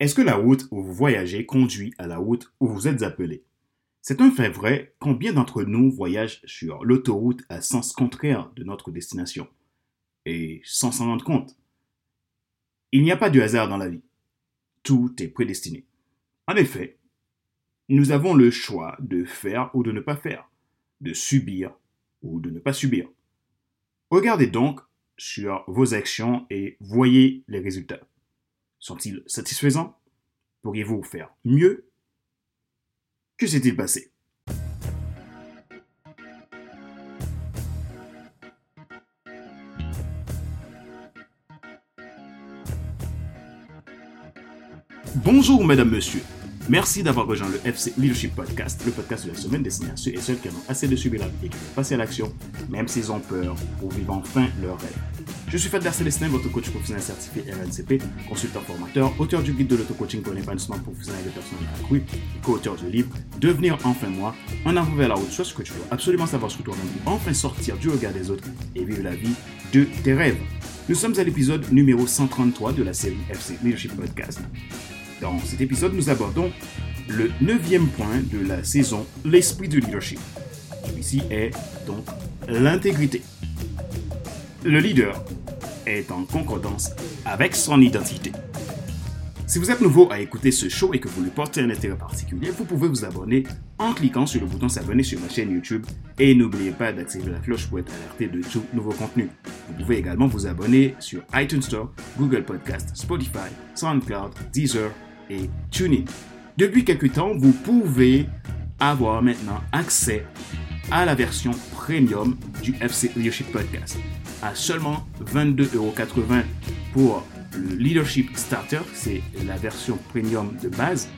Est-ce que la route où vous voyagez conduit à la route où vous êtes appelé? C'est un fait vrai, combien d'entre nous voyagent sur l'autoroute à sens contraire de notre destination? Et sans s'en rendre compte? Il n'y a pas de hasard dans la vie. Tout est prédestiné. En effet, nous avons le choix de faire ou de ne pas faire, de subir ou de ne pas subir. Regardez donc sur vos actions et voyez les résultats. Sont-ils satisfaisants? Pourriez-vous faire mieux? Que s'est-il passé? Bonjour mesdames, messieurs. Merci d'avoir rejoint le FC Leadership Podcast, le podcast de la semaine destiné à ceux et celles qui en ont assez de subir la vie et qui veulent passer à l'action, même s'ils ont peur, pour vivre enfin leur rêve. Je suis Fadler Célestin, votre coach professionnel certifié RNCP, consultant formateur, auteur du guide de l'auto-coaching pour l'épanouissement professionnel de personnes accru, co-auteur du livre Devenir enfin moi, en avant vers la soit ce que tu dois absolument savoir sur toi-même pour enfin sortir du regard des autres et vivre la vie de tes rêves. Nous sommes à l'épisode numéro 133 de la série FC Leadership Podcast. Dans cet épisode, nous abordons le neuvième point de la saison, l'esprit du leadership. Celui-ci est donc l'intégrité. Le leader est en concordance avec son identité. Si vous êtes nouveau à écouter ce show et que vous lui portez un intérêt particulier, vous pouvez vous abonner en cliquant sur le bouton s'abonner sur ma chaîne YouTube et n'oubliez pas d'activer la cloche pour être alerté de tout nouveau contenu. Vous pouvez également vous abonner sur iTunes Store, Google Podcast, Spotify, SoundCloud, Deezer et TuneIn. Depuis quelques temps, vous pouvez avoir maintenant accès à la version premium du FC Leadership Podcast à seulement 22,80€ pour le Leadership Starter, c'est la version premium de base.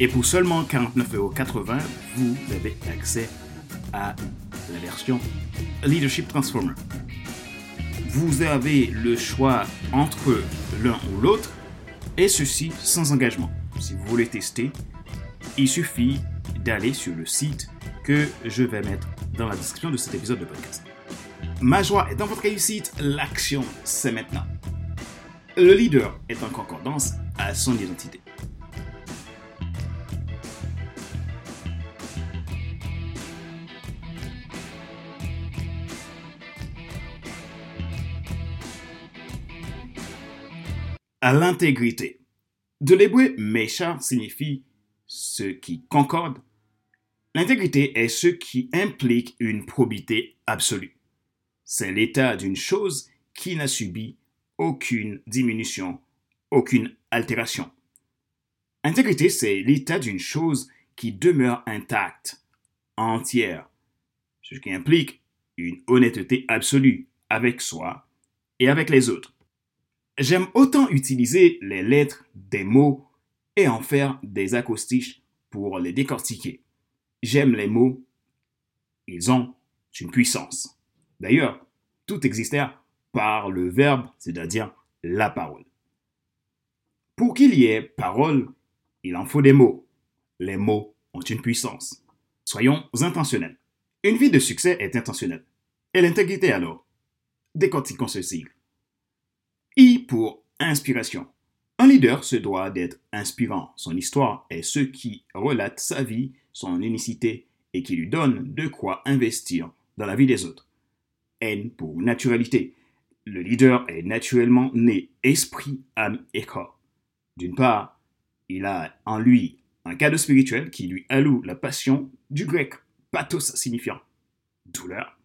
Et pour seulement 49,80€, vous avez accès à la version Leadership Transformer. Vous avez le choix entre l'un ou l'autre, et ceci sans engagement. Si vous voulez tester, il suffit d'aller sur le site que je vais mettre dans la description de cet épisode de podcast. Ma joie est dans votre réussite, l'action c'est maintenant. Le leader est en concordance à son identité. L'intégrité. De l'hébreu Mesha signifie ce qui concorde. L'intégrité est ce qui implique une probité absolue. C'est l'état d'une chose qui n'a subi aucune diminution, aucune altération. Intégrité, c'est l'état d'une chose qui demeure intacte, entière, ce qui implique une honnêteté absolue avec soi et avec les autres. J'aime autant utiliser les lettres des mots et en faire des acoustiques pour les décortiquer. J'aime les mots, ils ont une puissance. D'ailleurs, tout existait par le verbe, c'est-à-dire la parole. Pour qu'il y ait parole, il en faut des mots. Les mots ont une puissance. Soyons intentionnels. Une vie de succès est intentionnelle. Et l'intégrité alors? Décortiquons ce sigle. I pour inspiration. Un leader se doit d'être inspirant. Son histoire est ce qui relate sa vie, son unicité et qui lui donne de quoi investir dans la vie des autres. N pour naturalité. Le leader est naturellement né esprit, âme et corps. D'une part, il a en lui un cadre spirituel qui lui alloue la passion du grec pathos signifiant douleur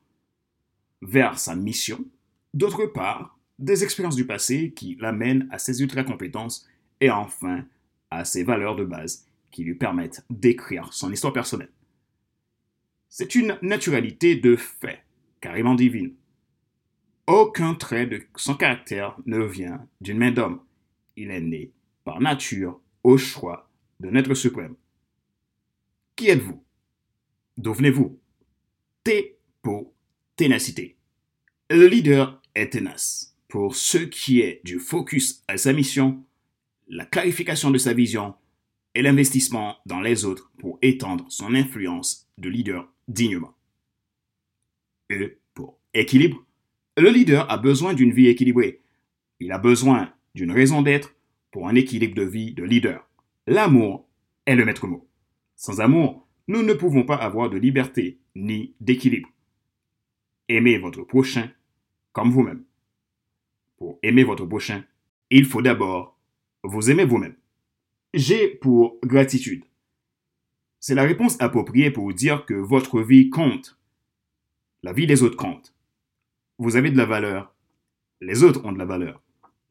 vers sa mission. D'autre part, des expériences du passé qui l'amènent à ses ultra-compétences et enfin à ses valeurs de base qui lui permettent d'écrire son histoire personnelle. C'est une naturalité de fait carrément divine. Aucun trait de son caractère ne vient d'une main d'homme. Il est né par nature au choix d'un être suprême. Qui êtes-vous? D'où venez-vous? T ténacité. Le leader est ténace. Pour ce qui est du focus à sa mission, la clarification de sa vision et l'investissement dans les autres pour étendre son influence de leader dignement. E pour équilibre. Le leader a besoin d'une vie équilibrée. Il a besoin d'une raison d'être pour un équilibre de vie de leader. L'amour est le maître mot. Sans amour, nous ne pouvons pas avoir de liberté ni d'équilibre. Aimez votre prochain comme vous-même. Aimer votre prochain, il faut d'abord vous aimer vous-même. G pour gratitude. C'est la réponse appropriée pour dire que votre vie compte. La vie des autres compte. Vous avez de la valeur. Les autres ont de la valeur.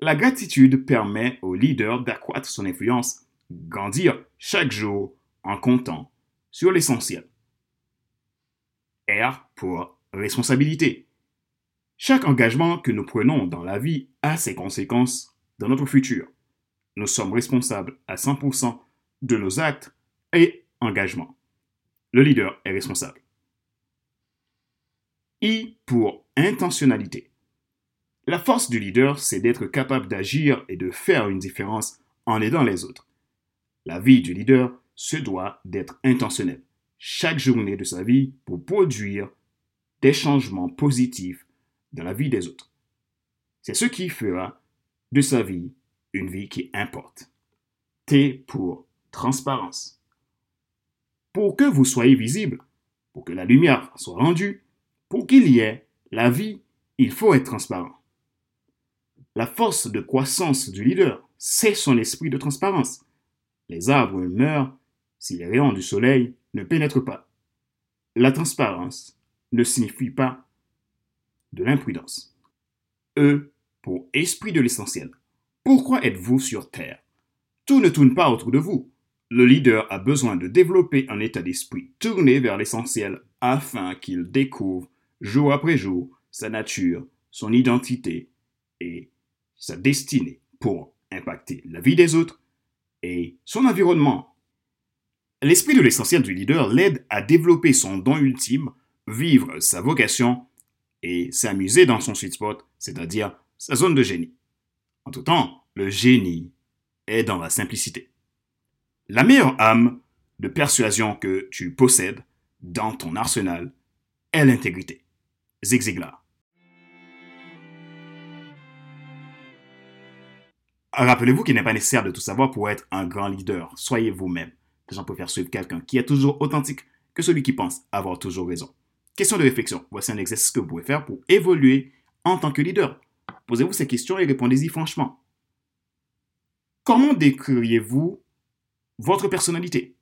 La gratitude permet au leader d'accroître son influence, grandir chaque jour en comptant sur l'essentiel. R pour responsabilité. Chaque engagement que nous prenons dans la vie a ses conséquences dans notre futur. Nous sommes responsables à 100% de nos actes et engagements. Le leader est responsable. I pour intentionnalité. La force du leader, c'est d'être capable d'agir et de faire une différence en aidant les autres. La vie du leader se doit d'être intentionnelle chaque journée de sa vie pour produire des changements positifs dans la vie des autres. C'est ce qui fera de sa vie une vie qui importe. T pour transparence. Pour que vous soyez visible, pour que la lumière soit rendue, pour qu'il y ait la vie, il faut être transparent. La force de croissance du leader, c'est son esprit de transparence. Les arbres meurent si les rayons du soleil ne pénètrent pas. La transparence ne signifie pas de l'imprudence. E pour esprit de l'essentiel. Pourquoi êtes-vous sur Terre? Tout ne tourne pas autour de vous. Le leader a besoin de développer un état d'esprit tourné vers l'essentiel afin qu'il découvre jour après jour sa nature, son identité et sa destinée pour impacter la vie des autres et son environnement. L'esprit de l'essentiel du leader l'aide à développer son don ultime, vivre sa vocation et s'amuser dans son sweet spot, c'est-à-dire sa zone de génie. En tout temps, le génie est dans la simplicité. La meilleure âme de persuasion que tu possèdes dans ton arsenal est l'intégrité. Zig Ziglar. Rappelez-vous qu'il n'est pas nécessaire de tout savoir pour être un grand leader. Soyez vous-même. Les gens préfèrent suivre quelqu'un qui est toujours authentique que celui qui pense avoir toujours raison. Question de réflexion. Voici un exercice que vous pouvez faire pour évoluer en tant que leader. Posez-vous ces questions et répondez-y franchement. Comment décririez-vous votre personnalité?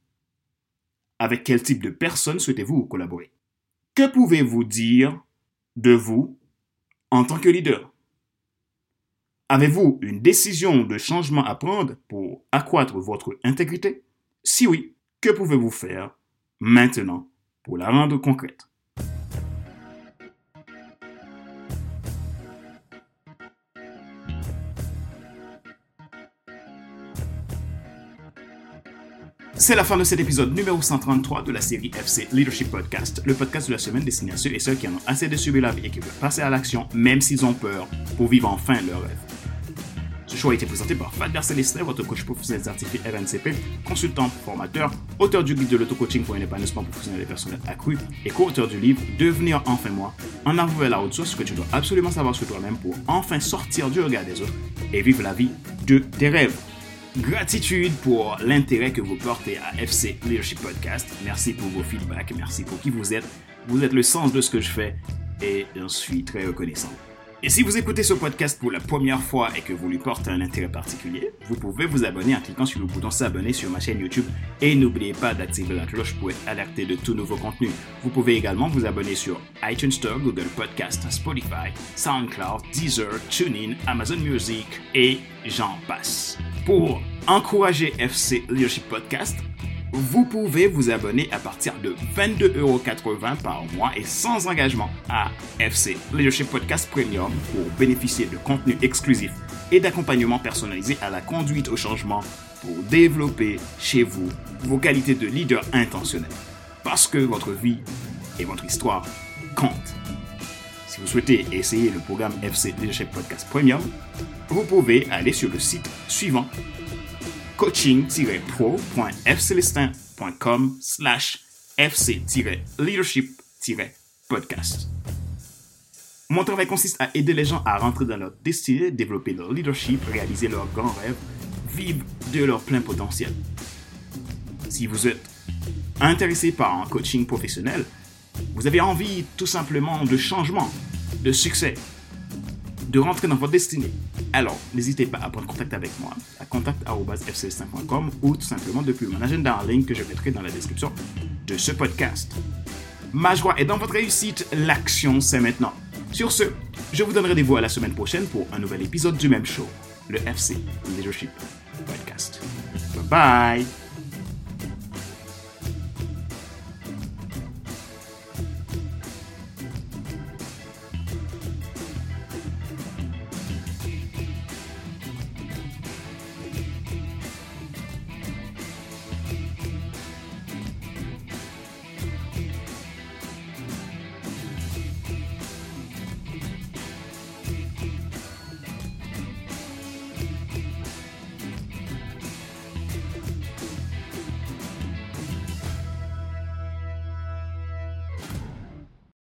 Avec quel type de personne souhaitez-vous collaborer? Que pouvez-vous dire de vous en tant que leader? Avez-vous une décision de changement à prendre pour accroître votre intégrité? Si oui, que pouvez-vous faire maintenant pour la rendre concrète? C'est la fin de cet épisode numéro 133 de la série FC Leadership Podcast, le podcast de la semaine destiné à ceux et ceux qui en ont assez de subir la vie et qui veulent passer à l'action, même s'ils ont peur, pour vivre enfin leur rêve. Ce show a été présenté par Fadler Célestin, votre coach professionnel certifié RNCP, consultant, formateur, auteur du guide de l'auto-coaching pour un épanouissement professionnel et personnel accru et co-auteur du livre Devenir enfin moi, en vers la haute source que tu dois absolument savoir sur toi-même pour enfin sortir du regard des autres et vivre la vie de tes rêves. Gratitude pour l'intérêt que vous portez à FC Leadership Podcast. Merci pour vos feedbacks. Merci pour qui vous êtes. Vous êtes le sens de ce que je fais et j'en suis très reconnaissant. Et si vous écoutez ce podcast pour la première fois et que vous lui portez un intérêt particulier, vous pouvez vous abonner en cliquant sur le bouton s'abonner sur ma chaîne YouTube et n'oubliez pas d'activer la cloche pour être alerté de tout nouveau contenu. Vous pouvez également vous abonner sur iTunes Store, Google Podcast, Spotify, SoundCloud, Deezer, TuneIn, Amazon Music et j'en passe. Pour encourager FC Leadership Podcast, vous pouvez vous abonner à partir de 22,80€ par mois et sans engagement à FC Leadership Podcast Premium pour bénéficier de contenu exclusif et d'accompagnement personnalisé à la conduite au changement pour développer chez vous vos qualités de leader intentionnel. Parce que votre vie et votre histoire comptent. Vous souhaitez essayer le programme FC Leadership Podcast Premium, vous pouvez aller sur le site suivant coaching-pro.fcelestin.com slash fc-leadership-podcast. Mon travail consiste à aider les gens à rentrer dans leur destinée, développer leur leadership, réaliser leurs grands rêves, vivent de leur plein potentiel. Si vous êtes intéressé par un coaching professionnel, vous avez envie tout simplement de changement, de succès, de rentrer dans votre destinée, alors n'hésitez pas à prendre contact avec moi à contact.fcs5.com ou tout simplement depuis mon agenda en ligne que je mettrai dans la description de ce podcast. Ma joie est dans votre réussite, l'action c'est maintenant. Sur ce, je vous donnerai des voix la semaine prochaine pour un nouvel épisode du même show, le FC Leadership Podcast. Bye bye